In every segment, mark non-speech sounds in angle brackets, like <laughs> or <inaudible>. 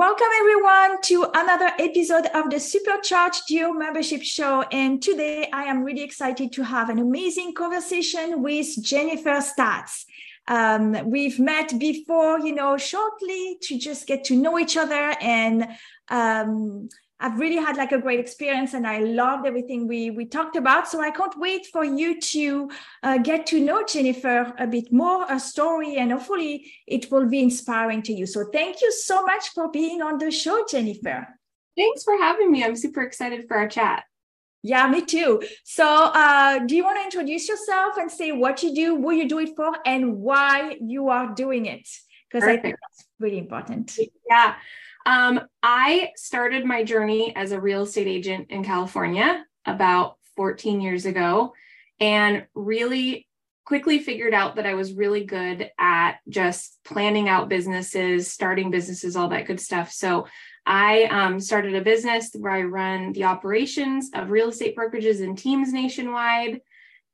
Welcome everyone to another episode of the Supercharged Geo membership show. And today I am really excited to have an amazing conversation with Jennifer Staats. Um, we've met before, you know, shortly to just get to know each other and um, I've really had like a great experience and I loved everything we, we talked about. So I can't wait for you to uh, get to know Jennifer a bit more, her story, and hopefully it will be inspiring to you. So thank you so much for being on the show, Jennifer. Thanks for having me. I'm super excited for our chat. Yeah, me too. So, uh, do you want to introduce yourself and say what you do, who you do it for, and why you are doing it? Because I think that's really important. Yeah. Um, I started my journey as a real estate agent in California about 14 years ago and really quickly figured out that I was really good at just planning out businesses, starting businesses, all that good stuff. So I um, started a business where I run the operations of real estate brokerages and teams nationwide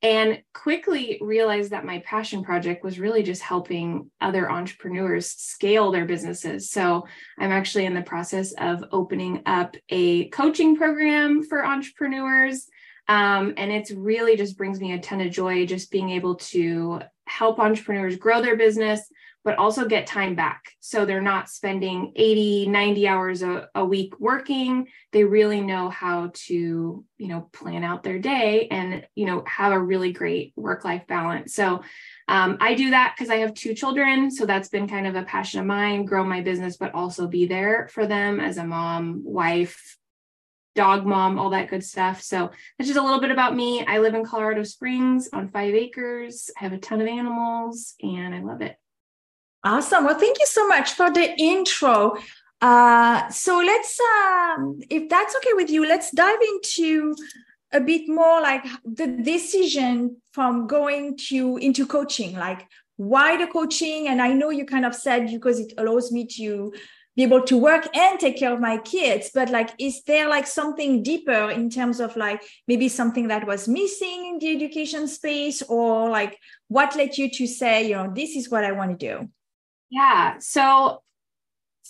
and quickly realized that my passion project was really just helping other entrepreneurs scale their businesses. So I'm actually in the process of opening up a coaching program for entrepreneurs. Um, and it's really just brings me a ton of joy just being able to help entrepreneurs grow their business but also get time back. So they're not spending 80, 90 hours a, a week working. They really know how to, you know, plan out their day and, you know, have a really great work life balance. So um, I do that because I have two children. So that's been kind of a passion of mine, grow my business, but also be there for them as a mom, wife, dog mom, all that good stuff. So that's just a little bit about me. I live in Colorado Springs on five acres. I have a ton of animals and I love it. Awesome. Well, thank you so much for the intro. Uh, so let's, um, if that's okay with you, let's dive into a bit more like the decision from going to into coaching. Like, why the coaching? And I know you kind of said because it allows me to be able to work and take care of my kids but like is there like something deeper in terms of like maybe something that was missing in the education space or like what led you to say you know this is what i want to do yeah. So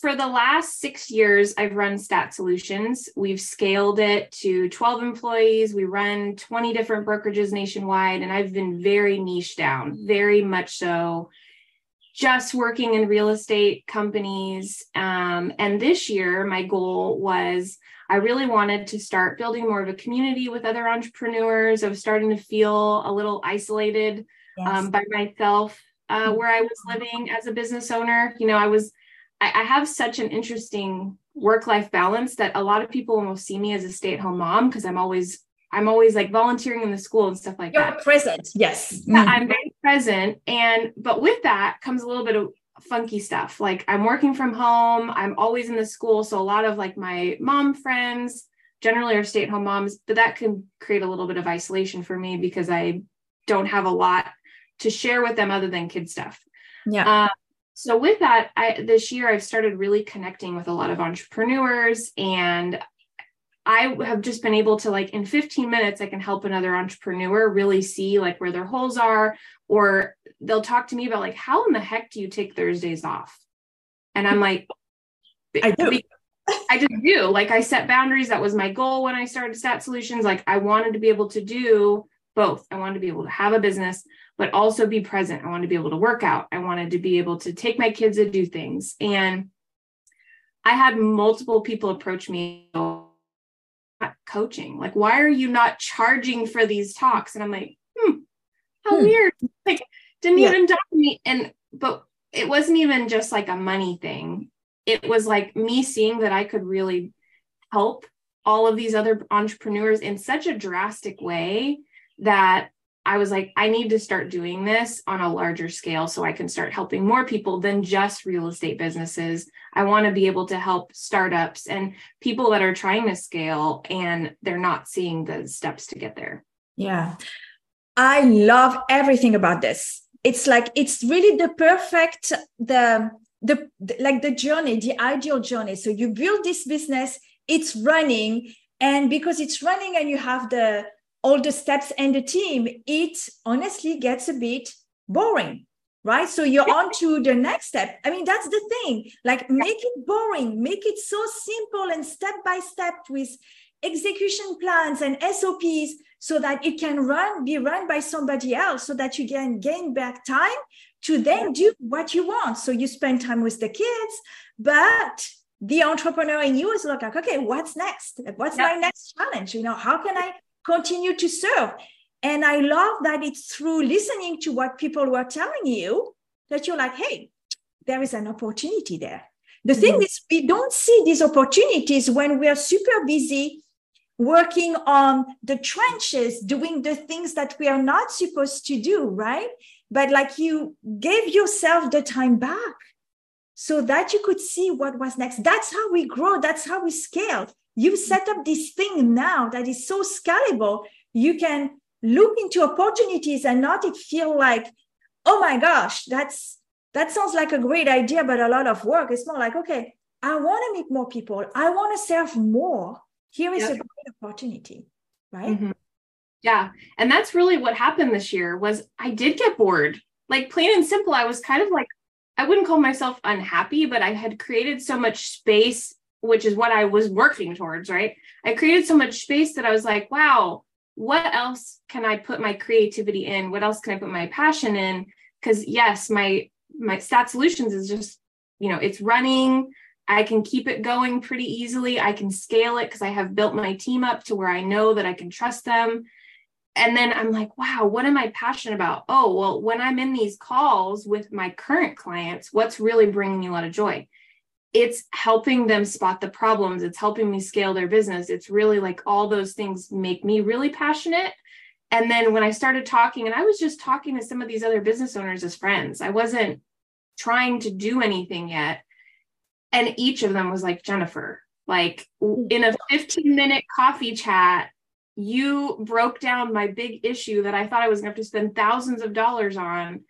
for the last six years, I've run Staats Solutions. We've scaled it to 12 employees. We run 20 different brokerages nationwide, and I've been very niche down, very much so, just working in real estate companies. Um, and this year, my goal was I really wanted to start building more of a community with other entrepreneurs. I was starting to feel a little isolated yes. um, by myself uh, where I was living as a business owner. You know, I was, I, I have such an interesting work life balance that a lot of people almost see me as a stay at home mom because I'm always, I'm always like volunteering in the school and stuff like You're that. present. Yes. Yeah, mm-hmm. I'm very present. And, but with that comes a little bit of funky stuff. Like I'm working from home, I'm always in the school. So a lot of like my mom friends generally are stay at home moms, but that can create a little bit of isolation for me because I don't have a lot to share with them other than kid stuff. Yeah. Uh, so with that, I this year I've started really connecting with a lot of entrepreneurs and I have just been able to like in 15 minutes I can help another entrepreneur really see like where their holes are or they'll talk to me about like how in the heck do you take Thursdays off? And I'm like I do. I just do. Like I set boundaries. That was my goal when I started Staats Solutions. Like I wanted to be able to do both. I wanted to be able to have a business, but also be present. I wanted to be able to work out. I wanted to be able to take my kids to do things. And I had multiple people approach me coaching. Like, why are you not charging for these talks? And I'm like, hmm, how hmm. weird. Like, didn't yeah. even talk to me. And but it wasn't even just like a money thing. It was like me seeing that I could really help all of these other entrepreneurs in such a drastic way that I was like, I need to start doing this on a larger scale so I can start helping more people than just real estate businesses. I want to be able to help startups and people that are trying to scale and they're not seeing the steps to get there. Yeah. I love everything about this. It's like it's really the perfect the the like the journey, the ideal journey. So you build this business, it's running and because it's running and you have the all the steps and the team, it honestly gets a bit boring, right? So you're on to the next step. I mean, that's the thing. Like, make it boring, make it so simple and step by step with execution plans and SOPs so that it can run, be run by somebody else so that you can gain back time to then do what you want. So you spend time with the kids, but the entrepreneur in you is like, okay, what's next? What's my next challenge? You know, how can I continue to serve? And I love that it's through listening to what people were telling you that you're like, hey, there is an opportunity there. The mm-hmm. thing is, we don't see these opportunities when we are super busy working on the trenches, doing the things that we are not supposed to do, right? But like you gave yourself the time back so that you could see what was next. That's how we grow, that's how we scale. You've set up this thing now that is so scalable. You can look into opportunities and not it feel like, oh my gosh, that's that sounds like a great idea, but a lot of work. It's more like, okay, I want to meet more people. I want to serve more here is yep. a great opportunity right mm-hmm. yeah and that's really what happened this year was i did get bored like plain and simple i was kind of like i wouldn't call myself unhappy but i had created so much space which is what i was working towards right i created so much space that i was like wow what else can i put my creativity in what else can i put my passion in because yes my my Staats Solutions is just you know it's running I can keep it going pretty easily. I can scale it because I have built my team up to where I know that I can trust them. And then I'm like, wow, what am I passionate about? Oh, well, when I'm in these calls with my current clients, what's really bringing me a lot of joy? It's helping them spot the problems. It's helping me scale their business. It's really like all those things make me really passionate. And then when I started talking, and I was just talking to some of these other business owners as friends, I wasn't trying to do anything yet and each of them was like, Jennifer, like mm. in a 15 minute coffee chat, you broke down my big issue that I thought I was going to have to spend thousands of dollars on.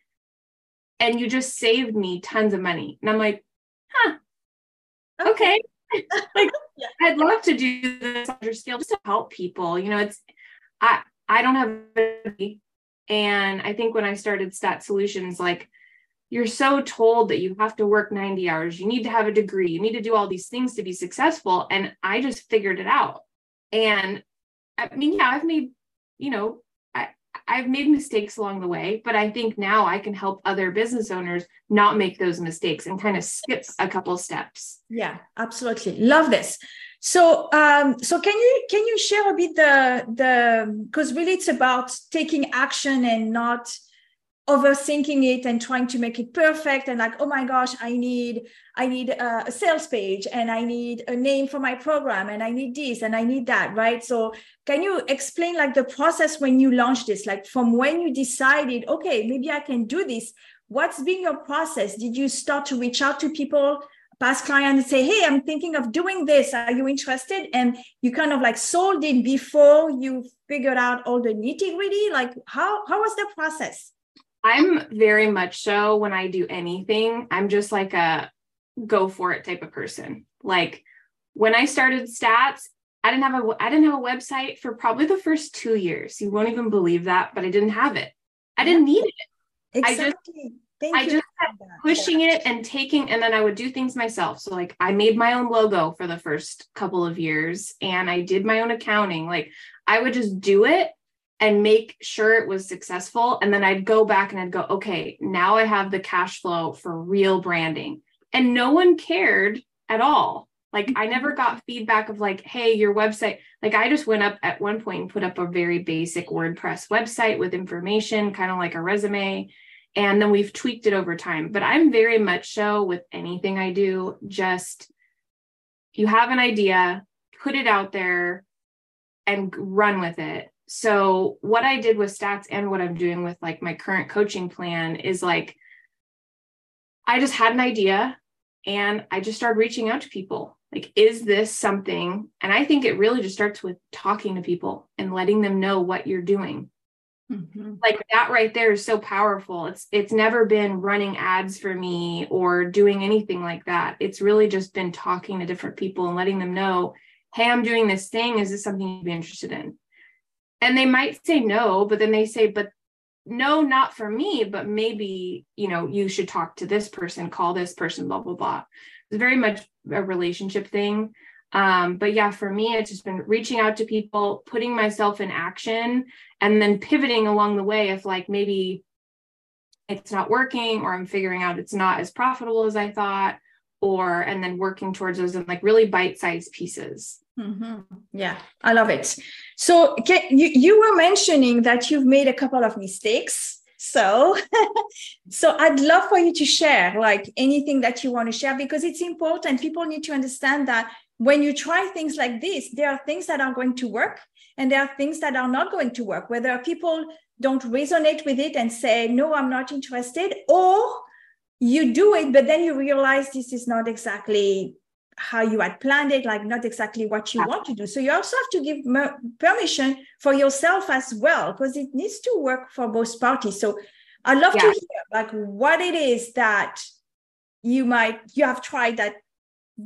And you just saved me tons of money. And I'm like, huh, okay. <laughs> like, yeah. I'd love to do this your scale just to help people. You know, it's, I, I don't have, and I think when I started Staats Solutions, like you're so told that you have to work 90 hours you need to have a degree you need to do all these things to be successful and i just figured it out and i mean yeah i've made you know i've made mistakes along the way but i think now i can help other business owners not make those mistakes and kind of skip a couple steps. Yeah absolutely. Love this. So um so can you can you share a bit the the because really it's about taking action and not overthinking it and trying to make it perfect and like oh my gosh i need i need a, sales page and i need a name for my program and i need this and i need that right? So can you explain like the process when you launched this? Like from when you decided okay maybe i can do this what's been your process? Did you start to reach out to people past clients and say hey i'm thinking of doing this. Are you interested? And you kind of like sold it before you figured out all the nitty gritty? Like how how was the process I'm very much so when I do anything, I'm just like a go for it type of person. Like when I started Staats, I didn't have a I didn't have a website for probably the first 2 years. You won't even believe that, but I didn't have it. I didn't need it. Exactly. I just Thank I just kept pushing it and taking, and then I would do things myself. So, like, I made my own logo for the first couple of years and I did my own accounting. Like, I would just do it and make sure it was successful. And then I'd go back and I'd go, okay, now I have the cash flow for real branding. And no one cared at all. Like I never mm-hmm. got feedback of like, hey, your website. Like I just went up at one point and put up a very basic WordPress website with information, kind of like a resume. And then we've tweaked it over time. But I'm very much so with anything I do, just you have an idea, put it out there and run with it so what i did with Staats and what i'm doing with like my current coaching plan is like i just had an idea and i just started reaching out to people. Like is this something? And i think it really just starts with talking to people and letting them know what you're doing. Mm-hmm. like that right there is so powerful. It's it's never been running ads for me or doing anything like that. It's really just been talking to different people and letting them know hey i'm doing this thing. Is this something you'd be interested in and they might say no but then they say but no, not for me, but maybe, you know, you should talk to this person, call this person, blah, blah, blah. It's very much a relationship thing. Um, but yeah, for me, it's just been reaching out to people, putting myself in action, and then pivoting along the way if like maybe it's not working or I'm figuring out it's not as profitable as I thought, or and then working towards those in like really bite-sized pieces. Mm-hmm. Yeah, I love it. So can, you, you were mentioning that you've made a couple of mistakes. So, <laughs> so I'd love for you to share like anything that you want to share because it's important. People need to understand that when you try things like this, there are things that are going to work and there are things that are not going to work. Whether people don't resonate with it and say, no, I'm not interested, or you do it, but then you realize this is not exactly how you had planned it, like not exactly what you want to do. So you also have to give permission for yourself as well, because it needs to work for both parties. So I'd love yeah. to hear like what it is that you might you have tried that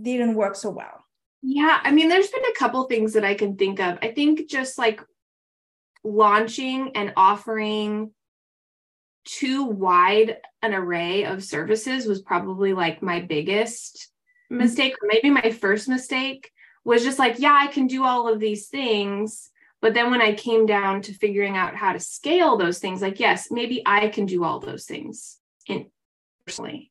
didn't work so well. Yeah, I mean, there's been a couple things that I can think of. I think just like launching and offering too wide an array of services was probably like my biggest mistake, or maybe my first mistake was just like, yeah, I can do all of these things. But then when I came down to figuring out how to scale those things, like, yes, maybe I can do all those things in personally.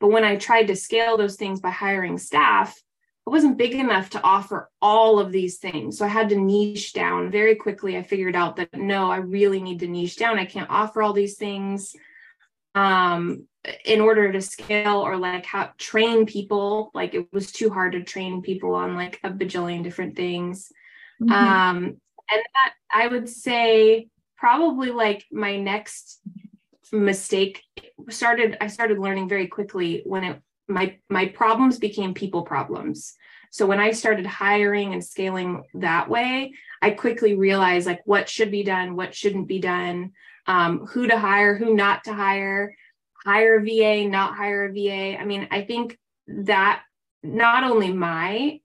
But when I tried to scale those things by hiring staff, I wasn't big enough to offer all of these things. So I had to niche down very quickly. I figured out that no, I really need to niche down. I can't offer all these things. Um, in order to scale or like how train people like it was too hard to train people on like a bajillion different things. Mm-hmm. um and that i would say probably like my next mistake started i started learning very quickly when it my my problems became people problems. So when i started hiring and scaling that way i quickly realized like what should be done what shouldn't be done um, who to hire who not to hire hire a VA, not hire a VA. I mean, I think that not only my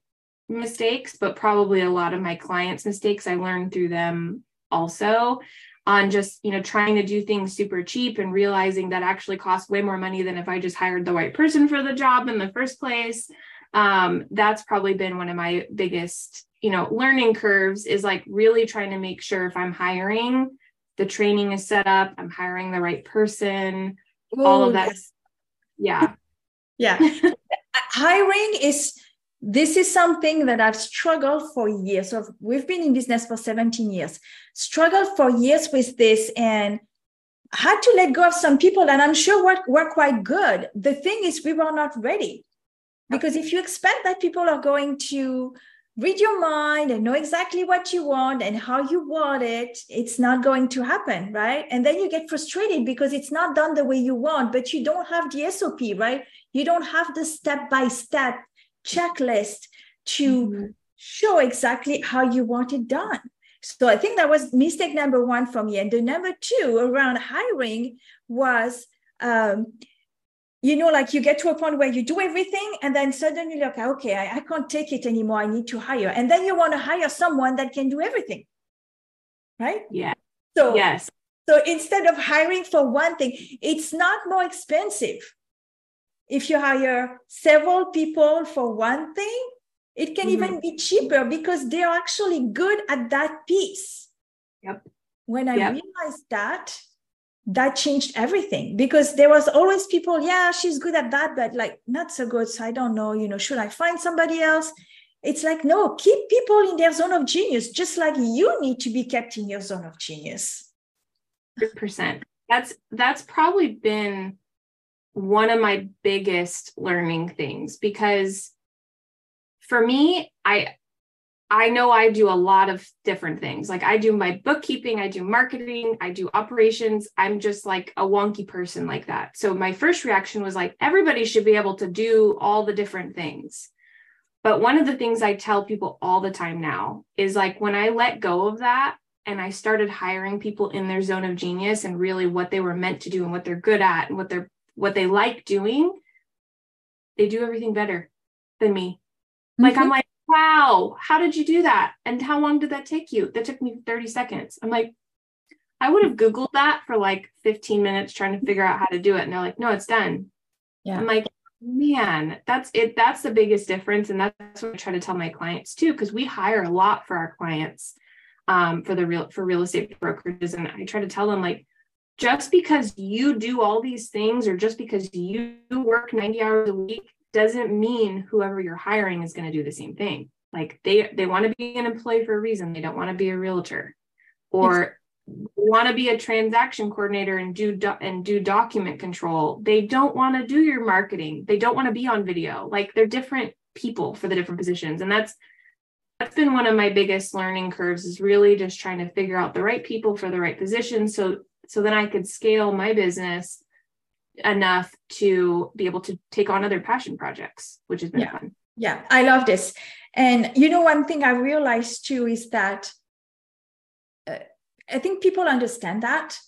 mistakes, but probably a lot of my clients' mistakes, I learned through them also on just, you know, trying to do things super cheap and realizing that actually costs way more money than if I just hired the right person for the job in the first place. Um, that's probably been one of my biggest, you know, learning curves is like really trying to make sure if I'm hiring, the training is set up, I'm hiring the right person, Ooh, all of that. Yeah. Yeah. <laughs> Hiring is this is something that I've struggled for years. So we've been in business for 17 years, struggled for years with this and had to let go of some people and I'm sure were, were quite good. The thing is we were not ready because if you expect that people are going to read your mind and know exactly what you want and how you want it, it's not going to happen, right? And then you get frustrated because it's not done the way you want, but you don't have the SOP, right? You don't have the step by step checklist to mm-hmm. show exactly how you want it done. So I think that was mistake number one for me. And the number two around hiring was um, you know, like you get to a point where you do everything and then suddenly like, okay, I, I can't take it anymore. I need to hire. And then you want to hire someone that can do everything. Right? Yeah. So, yes. So instead of hiring for one thing, it's not more expensive. If you hire several people for one thing, it can mm-hmm. even be cheaper because they're actually good at that piece. Yep. When I yep. realized that, that changed everything. Because there was always people yeah she's good at that but like not so good so i don't know you know should i find somebody else? It's like no keep people in their zone of genius just like you need to be kept in your zone of genius. 100% that's that's probably been one of my biggest learning things because for me i I know I do a lot of different things. Like I do my bookkeeping, I do marketing, I do operations. I'm just like a wonky person like that. So my first reaction was like, everybody should be able to do all the different things. But one of the things I tell people all the time now is like when I let go of that and I started hiring people in their zone of genius and really what they were meant to do and what they're good at and what they're what they like doing, they do everything better than me. Like I'm mhm. like, wow, how did you do that? And how long did that take you? That took me 30 seconds. I'm like, I would have Googled that for like 15 minutes trying to figure out how to do it. And they're like, no, it's done. Yeah. I'm like, man, that's it. That's the biggest difference. And that's what I try to tell my clients too, because we hire a lot for our clients um, for the real for real estate brokerages. And I try to tell them like, just because you do all these things or just because you work 90 hours a week doesn't mean whoever you're hiring is going to do the same thing. Like they they want to be an employee for a reason. They don't want to be a realtor or want to be a transaction coordinator and do do- and do document control. They don't want to do your marketing. They don't want to be on video. Like they're different people for the different positions. And that's that's been one of my biggest learning curves is really just trying to figure out the right people for the right position so so then I could scale my business enough to be able to take on other passion projects, which has been yeah. fun. Yeah, I love this. And you know, one thing I realized too is that uh, I think people understand that.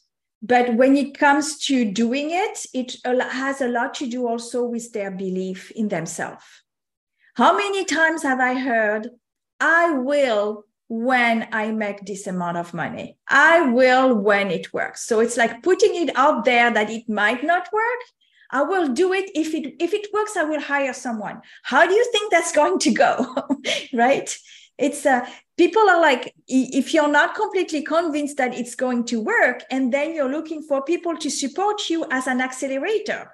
But when it comes to doing it, it has a lot to do also with their belief in themselves. How many times have I heard, I will when I make this amount of money. I will when it works. So it's like putting it out there that it might not work. I will do it if it if it works. I will hire someone. How do you think that's <laughs> going to go? <laughs> right? It's uh, people are like if you're not completely convinced that it's going to work, and then you're looking for people to support you as an accelerator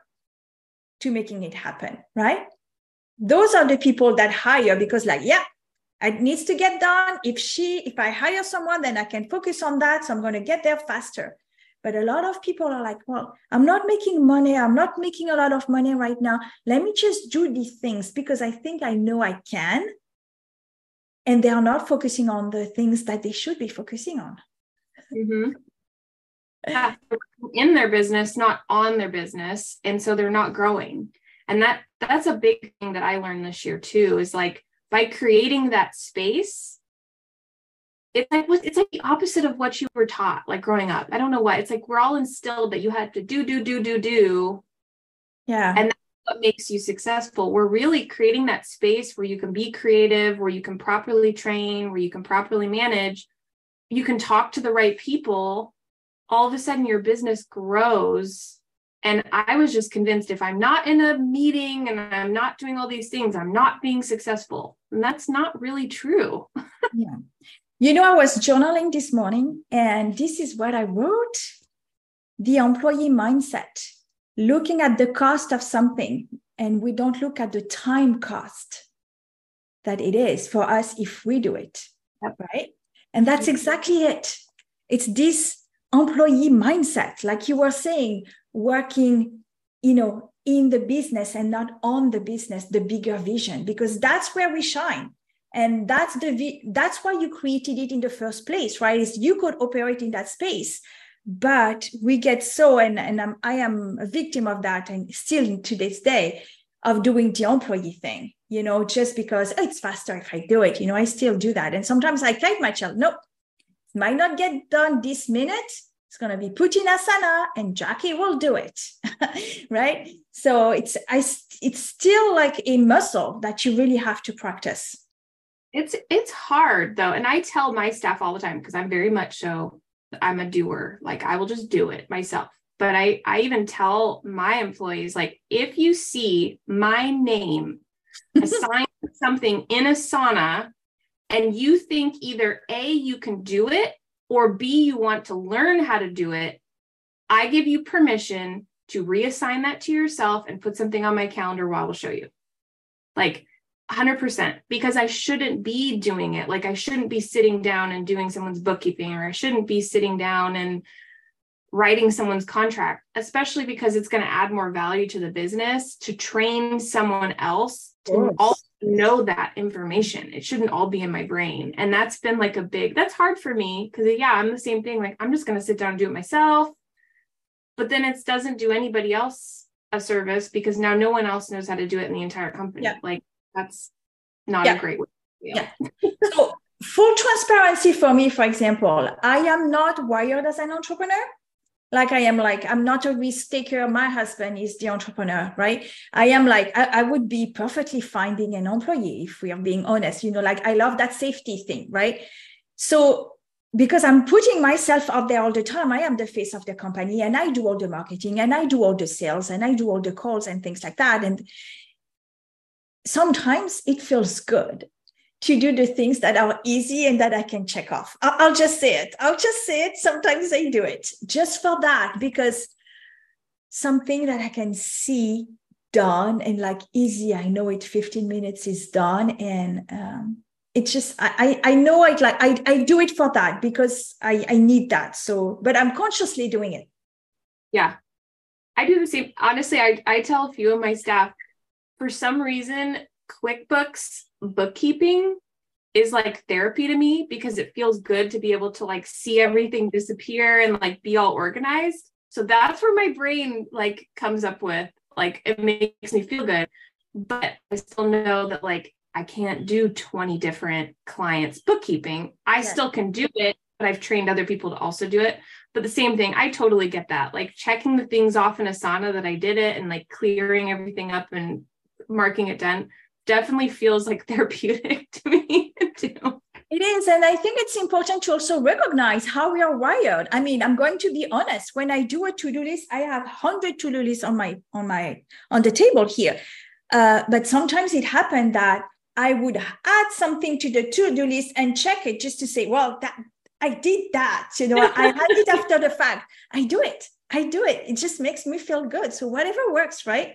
to making it happen, right? Those are the people that hire because, like, yeah, it needs to get done. If she, if I hire someone, then I can focus on that. So I'm going to get there faster. But a lot of people are like, well, I'm not making money. I'm not making a lot of money right now. Let me just do these things because I think I know I can. And they are not focusing on the things that they should be focusing on. Mm-hmm. Yeah, in their business, not on their business. And so they're not growing. And that that's a big thing that I learned this year too, is like by creating that space it's like it's like the opposite of what you were taught like growing up. I don't know why. It's like we're all instilled that you had to do do do do do. Yeah. And that's what makes you successful. We're really creating that space where you can be creative where you can properly train where you can properly manage. You can talk to the right people. All of a sudden your business grows and I was just convinced if I'm not in a meeting and I'm not doing all these things, I'm not being successful. And that's not really true. <laughs> yeah. You know, I was journaling this morning, and this is what I wrote the employee mindset, looking at the cost of something, and we don't look at the time cost that it is for us if we do it. Yep. Right. And that's exactly it. It's this employee mindset, like you were saying, working, you know, in the business and not on the business, the bigger vision, because that's where we shine. And that's the that's why you created it in the first place, right? Is you could operate in that space, but we get so and and I'm, I am a victim of that, and still to this day of doing the employee thing, you know, just because oh, it's faster if I do it. You know, I still do that, and sometimes I fight myself. Nope, might not get done this minute, it's going to be put in asana and Jackie will do it. <laughs> right. So it's, I, it's still like a muscle that you really have to practice. It's, it's hard though. And I tell my staff all the time, because I'm very much so, I'm a doer. Like I will just do it myself. But I, I even tell my employees, like, if you see my name <laughs> assigned something in Asana and you think either A, you can do it or B, you want to learn how to do it, I give you permission to reassign that to yourself and put something on my calendar where I will show you. Like 100%, because I shouldn't be doing it. Like I shouldn't be sitting down and doing someone's bookkeeping, or I shouldn't be sitting down and writing someone's contract, especially because it's going to add more value to the business to train someone else to also know that information. It shouldn't all be in my brain. And that's been like a big, that's hard for me because, yeah, I'm the same thing. Like, I'm just going to sit down and do it myself. But then it doesn't do anybody else a service because now no one else knows how to do it in the entire company. Yeah. Like, that's not yeah. a great way. Yeah. so, full transparency for me, for example, I am not wired as an entrepreneur like i am like i'm not a risk taker my husband is the entrepreneur right i am like I, I, would be perfectly finding an employee if we are being honest you know like i love that safety thing right so because I'm putting myself out there all the time. I am the face of the company and I do all the marketing and I do all the sales and I do all the calls and things like that. And sometimes it feels good to do the things that are easy and that I can check off. I'll just say it. I'll just say it. Sometimes I do it just for that because something that I can see done and like easy. I know it 15 minutes is done. And um, it's just I, I know I like I, I do it for that because I, I need that. So but I'm consciously doing it. Yeah. I do the same. Honestly, I, I tell a few of my staff for some reason, QuickBooks bookkeeping is like therapy to me because it feels good to be able to like see everything disappear and like be all organized. So that's where my brain like comes up with like it makes me feel good. But I still know that like I can't do 20 different clients bookkeeping. I yeah. still can do it, but I've trained other people to also do it. But the same thing, I totally get that. Like checking the things off in Asana that I did it and like clearing everything up and marking it done definitely feels like <laughs> therapeutic to me too. It is. And I think it's important to also recognize how we are wired. I mean, I'm going to be honest. When I do a to-do list, I have 100 to-do lists on my on my on the table here. Uh, but sometimes it happened that I would add something to the to-do list and check it just to say, well, that I did that. You know, I had it after the fact. I do it. I do it. It just makes me feel good. So whatever works, right?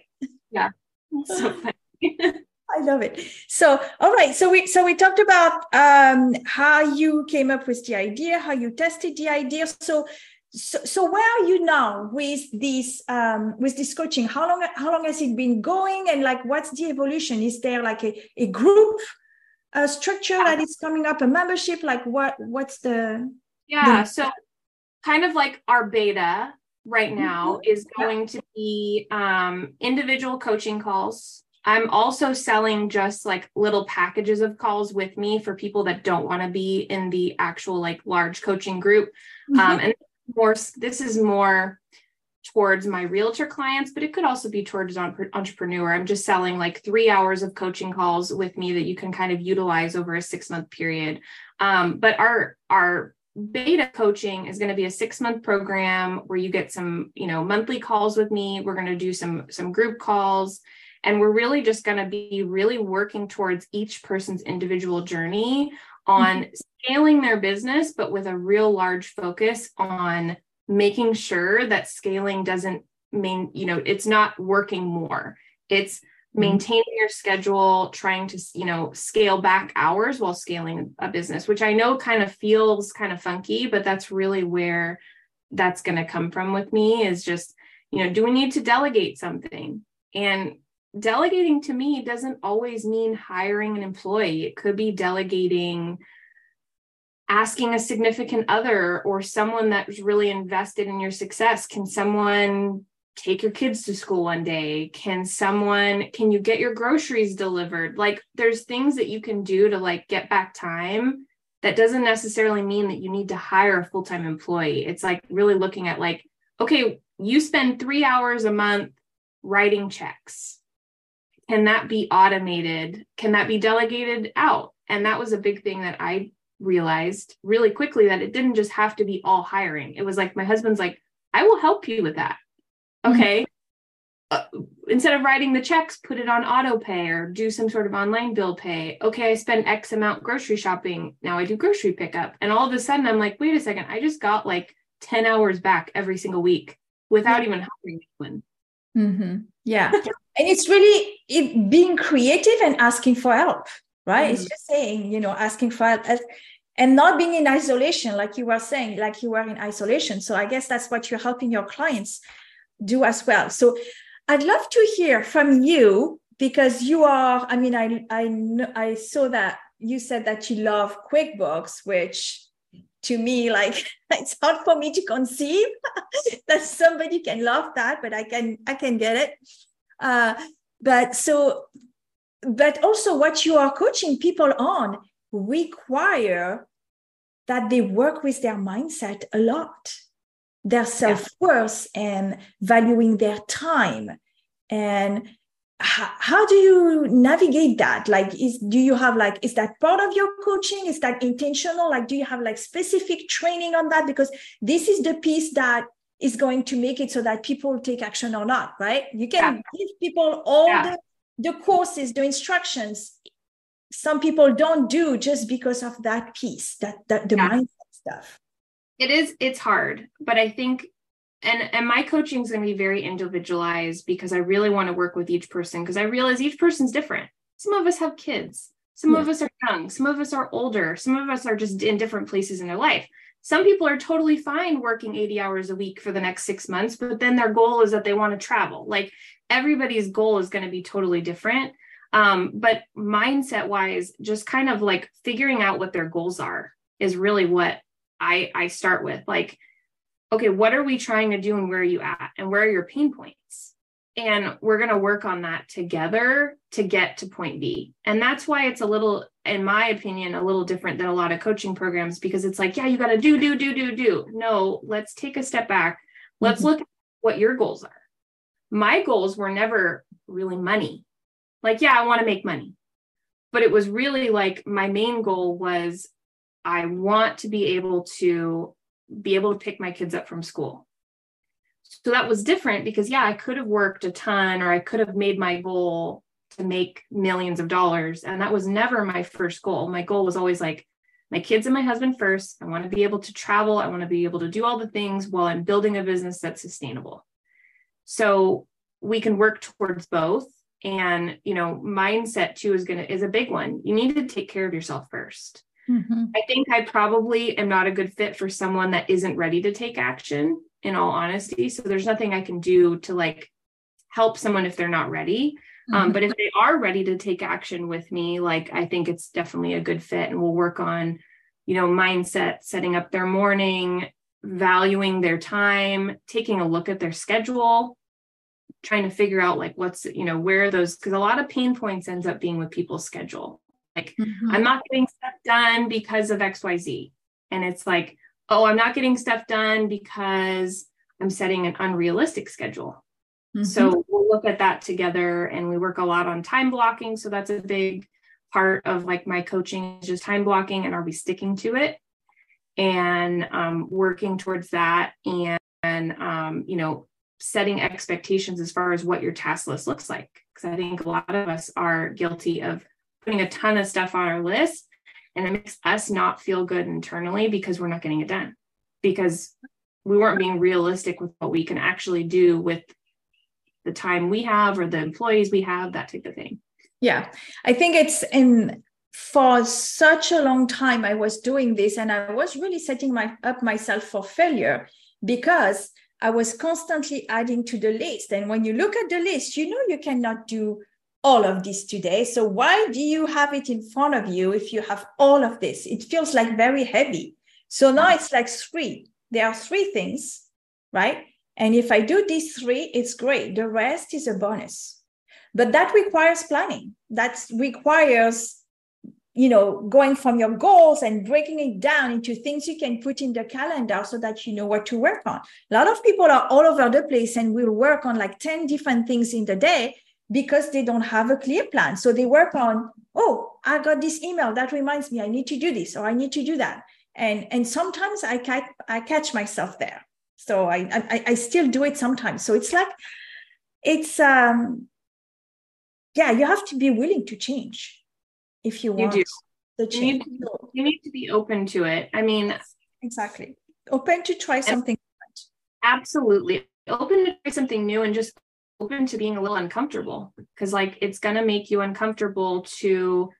Yeah. <laughs> So funny. <laughs> I love it. So, all right. So we so we talked about um, how you came up with the idea, how you tested the idea. So, so, so where are you now with this um, with this coaching? How long how long has it been going, and like what's the evolution? Is there like a, a group uh, structure that is coming up, a membership? Like what what's the yeah? The- so, kind of like our beta right now mm-hmm. is going to be um, individual coaching calls I'm also selling just like little packages of calls with me for people that don't want to be in the actual like large coaching group. Mm-hmm. Um, and more, this is more towards my realtor clients, but it could also be towards entrepreneur. I'm just selling like three hours of coaching calls with me that you can kind of utilize over a six month period. Um, but our our beta coaching is going to be a six month program where you get some you know monthly calls with me. We're going to do some some group calls and we're really just going to be really working towards each person's individual journey on mm-hmm. scaling their business, but with a real large focus on making sure that scaling doesn't mean, you know, it's not working more. It's mm-hmm. maintaining your schedule, trying to, you know, scale back hours while scaling a business, which I know kind of feels kind of funky, but that's really where that's going to come from with me is just, you know, do we need to delegate something? And delegating to me doesn't always mean hiring an employee. It could be delegating asking a significant other or someone that's really invested in your success. Can someone take your kids to school one day? Can someone, can you get your groceries delivered? Like there's things that you can do to like get back time. That doesn't necessarily mean that you need to hire a full time employee. It's like really looking at like, okay, you spend three hours a month writing checks can that be automated? Can that be delegated out? And that was a big thing that I realized really quickly that it didn't just have to be all hiring. It was like my husband's like, I will help you with that. Mm-hmm. Okay. Mm-hmm. Uh, instead of writing the checks, put it on auto pay or do some sort of online bill pay. Okay, I spend X amount grocery shopping. Now I do grocery pickup. And all of a sudden, I'm like, wait a second, I just got like 10 hours back every single week without even hiring anyone. Mm-hmm. Yeah. and it's really it, being creative and asking for help, right? Mm-hmm. It's just saying, you know, asking for help and not being in isolation, like you were saying, like you were in isolation. So I guess that's what you're helping your clients do as well. So I'd love to hear from you because you are, I mean, I I I saw that you said that you love QuickBooks, which to me like <laughs> it's hard for me to conceive <laughs> that somebody can love that but i can i can get it uh, but so but also what you are coaching people on require that they work with their mindset a lot their self-worth yeah. and valuing their time and how, how do you navigate that? Like is do you have like is that part of your coaching? Is that intentional? Like do you have like specific training on that? Because this is the piece that is going to make it so that people take action or not right? You can yeah. give people all yeah. the, the courses the instructions. Some people don't do just because of that piece that, that the yeah. mindset stuff. It is it's hard but i think and and my coaching is going to be very individualized because i really want to work with each person because i realize each person's different. Some of us have kids. Some yeah. of us are young. Some of us are older. Some of us are just in different places in their life. Some people are totally fine working 80 hours a week for the next six months but then their goal is that they want to travel. Like everybody's goal is going to be totally different. Um, but mindset wise just kind of like figuring out what their goals are is really what i i start with. Like okay, what are we trying to do and where are you at and where are your pain points? And we're going to work on that together to get to point B. And that's why it's a little, in my opinion, a little different than a lot of coaching programs because it's like, yeah, you got to do, do, do, do, do. No, let's take a step back. Let's mm-hmm. look at what your goals are. My goals were never really money. Like, yeah, I want to make money. But it was really like my main goal was I want to be able to be able to pick my kids up from school. So that was different because, yeah, I could have worked a ton or I could have made my goal to make millions of dollars. And that was never my first goal. My goal was always like, my kids and my husband first. I want to be able to travel. I want to be able to do all the things while I'm building a business that's sustainable. So we can work towards both. And, you know, mindset too is going to, is a big one. You need to take care of yourself first. Mm-hmm. I think I probably am not a good fit for someone that isn't ready to take action, in all honesty. So there's nothing I can do to like help someone if they're not ready. Mm-hmm. Um, but if they are ready to take action with me, like I think it's definitely a good fit. And we'll work on, you know, mindset, setting up their morning, valuing their time, taking a look at their schedule, trying to figure out like what's, you know, where those, because a lot of pain points ends up being with people's schedule like, mm-hmm. I'm not getting stuff done because of XYZ. And it's like, oh, I'm not getting stuff done because I'm setting an unrealistic schedule. Mm-hmm. So we'll look at that together and we work a lot on time blocking. So that's a big part of like my coaching is just time blocking and are we sticking to it? And um, working towards that and, and um, you know, setting expectations as far as what your task list looks like. Because I think a lot of us are guilty of putting a ton of stuff on our list and it makes us not feel good internally because we're not getting it done. Because we weren't being realistic with what we can actually do with the time we have or the employees we have that type of thing. Yeah. I think it's in for such a long time i was doing this and i was really setting my up myself for failure because i was constantly adding to the list. And when you look at the list you know you cannot do all of this today. So why do you have it in front of you if you have all of this? It feels like very heavy. So now mm. it's like three. There are three things, right? And if I do these three, it's great. The rest is a bonus. But that requires planning. That requires, you know, going from your goals and breaking it down into things you can put in the calendar so that you know what to work on. A lot of people are all over the place and will work on like 10 different things in the day because they don't have a clear plan. So they work on, oh, I got this email that reminds me I need to do this or I need to do that. And and sometimes I catch I catch myself there. So I, I I still do it sometimes. So it's like it's um yeah, you have to be willing to change if you want you do. the change. You need, to, you need to be open to it. I mean exactly. Open to try something Absolutely. Open to try something new and just open to being a little uncomfortable because like it's going to make you uncomfortable to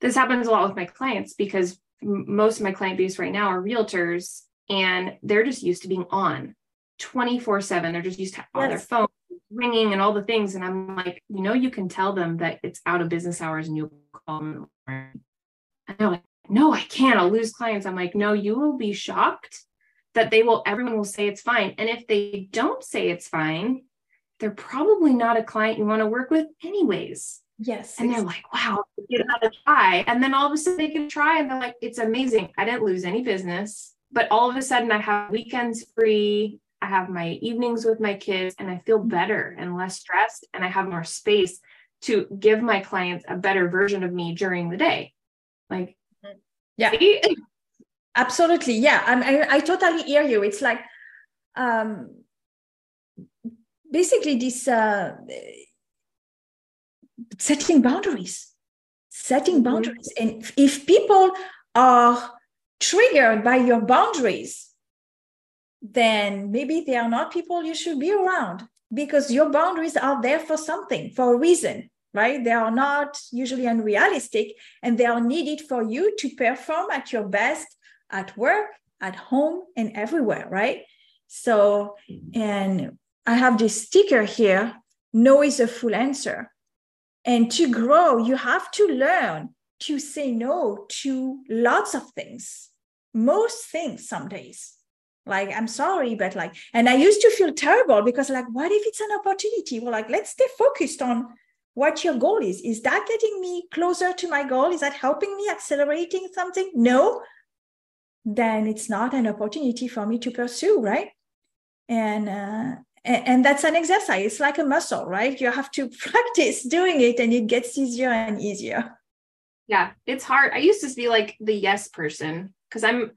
this happens a lot with my clients because most of my client base right now are realtors and they're just used to being on 24 7 they're just used to on their phone ringing and all the things. And i'm like you know you can tell them that it's out of business hours and you'll call them and they're like no i can't. I'll lose clients. I'm like no you will be shocked that they will everyone will say it's fine. And if they don't say it's fine they're probably not a client you want to work with anyways. Yes. And they're like, wow, give it a try. And then all of a sudden they can try and they're like, it's amazing. I didn't lose any business, but all of a sudden I have weekends free. I have my evenings with my kids, and I feel mm-hmm. better and less stressed, and I have more space to give my clients a better version of me during the day. Like, yeah, <laughs> absolutely. Yeah, I, I, I totally hear you. It's like, um, basically this uh, setting boundaries, setting mm-hmm. boundaries, and if people are triggered by your boundaries, then maybe they are not people you should be around because your boundaries are there for something, for a reason, right? They are not usually unrealistic and they are needed for you to perform at your best at work, at home, and everywhere, right? So, and I have this sticker here no is a full answer. And to grow, you have to learn to say no to lots of things, most things some days. Like i'm sorry but like and i used to feel terrible because like what if it's an opportunity? Well like let's stay focused on what your goal is. Is that getting me closer to my goal? Is that helping me accelerating something? No. Then it's not an opportunity for me to pursue right? And uh, and that's an exercise it's like a muscle right you have to <laughs> practice doing it and it gets easier and easier yeah it's hard i used to be like the yes person because i'm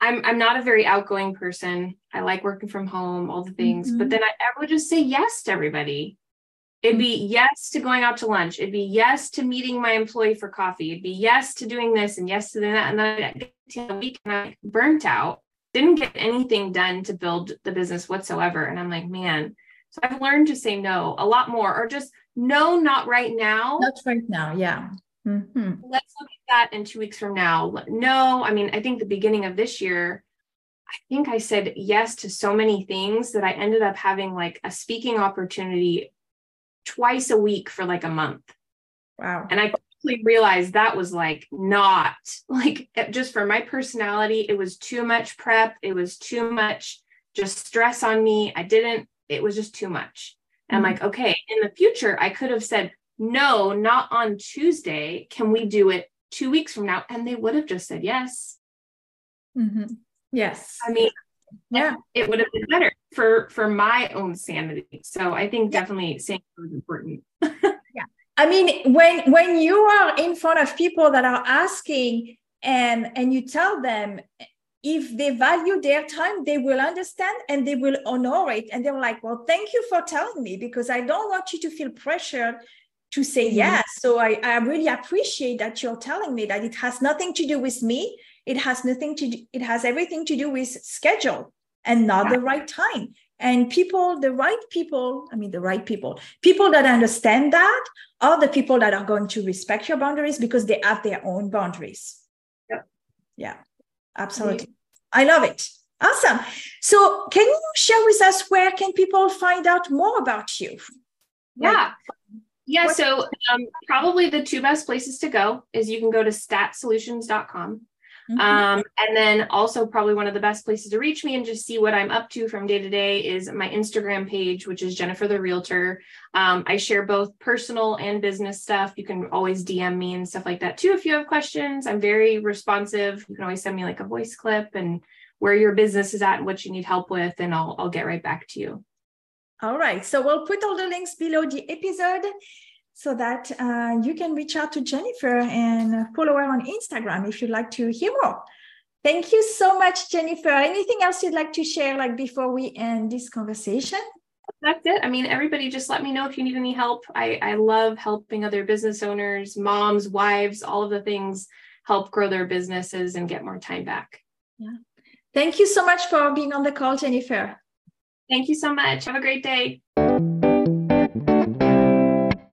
I'm I'm not a very outgoing person. I like working from home, all the things. Mm-hmm. But then I, I, would just say yes to everybody. It'd be mm-hmm. yes to going out to lunch. It'd be yes to meeting my employee for coffee. It'd be yes to doing this and yes to doing that. And then I get to a week and I burnt out. Didn't get anything done to build the business whatsoever. And I'm like, man. So I've learned to say no a lot more, or just no, not right now. Not right now. Yeah. Mm-hmm. Let's look at that in two weeks from now. No, I mean, I think the beginning of this year, I think I said yes to so many things that I ended up having like a speaking opportunity twice a week for like a month. Wow. And I quickly realized that was like not like just for my personality, it was too much prep. It was too much just stress on me. I didn't, it was just too much. Mm-hmm. I'm like, okay, in the future, I could have said, no, not on Tuesday. Can we do it two weeks from now? And they would have just said yes. Mm-hmm. Yes. I mean, yeah, it would have been better for for my own sanity. So I think definitely saying was important. <laughs> I mean, when when you are in front of people that are asking and and you tell them if they value their time, they will understand and they will honor it. And they're like, well, thank you for telling me because I don't want you to feel pressured to say mm-hmm. yes. So I, I really appreciate that you're telling me that it has nothing to do with me. It has nothing to do, it has everything to do with schedule and not yeah. the right time. And people, the right people, I mean, the right people, people that understand that are the people that are going to respect your boundaries because they have their own boundaries. Yeah. Yeah, absolutely. Mm-hmm. I love it. Awesome. So, can you share with us where can people find out more about you? Yeah. Like, yeah, what- so um, probably the two best places to go is you can go to staatssolutions.com. Mm-hmm. Um, and then also probably one of the best places to reach me and just see what I'm up to from day to day is my Instagram page, which is Jennifer the Realtor. Um, I share both personal and business stuff. You can always DM me and stuff like that too if you have questions. I'm very responsive. You can always send me like a voice clip and where your business is at and what you need help with, and I'll I'll get right back to you. All right. So we'll put all the links below the episode so that uh, you can reach out to Jennifer and follow her on Instagram if you'd like to hear more. Thank you so much, Jennifer. Anything else you'd like to share, like before we end this conversation? That's it. I mean, everybody just let me know if you need any help. I, I love helping other business owners, moms, wives, all of the things help grow their businesses and get more time back. Yeah. Thank you so much for being on the call, Jennifer. Thank you so much. Have a great day.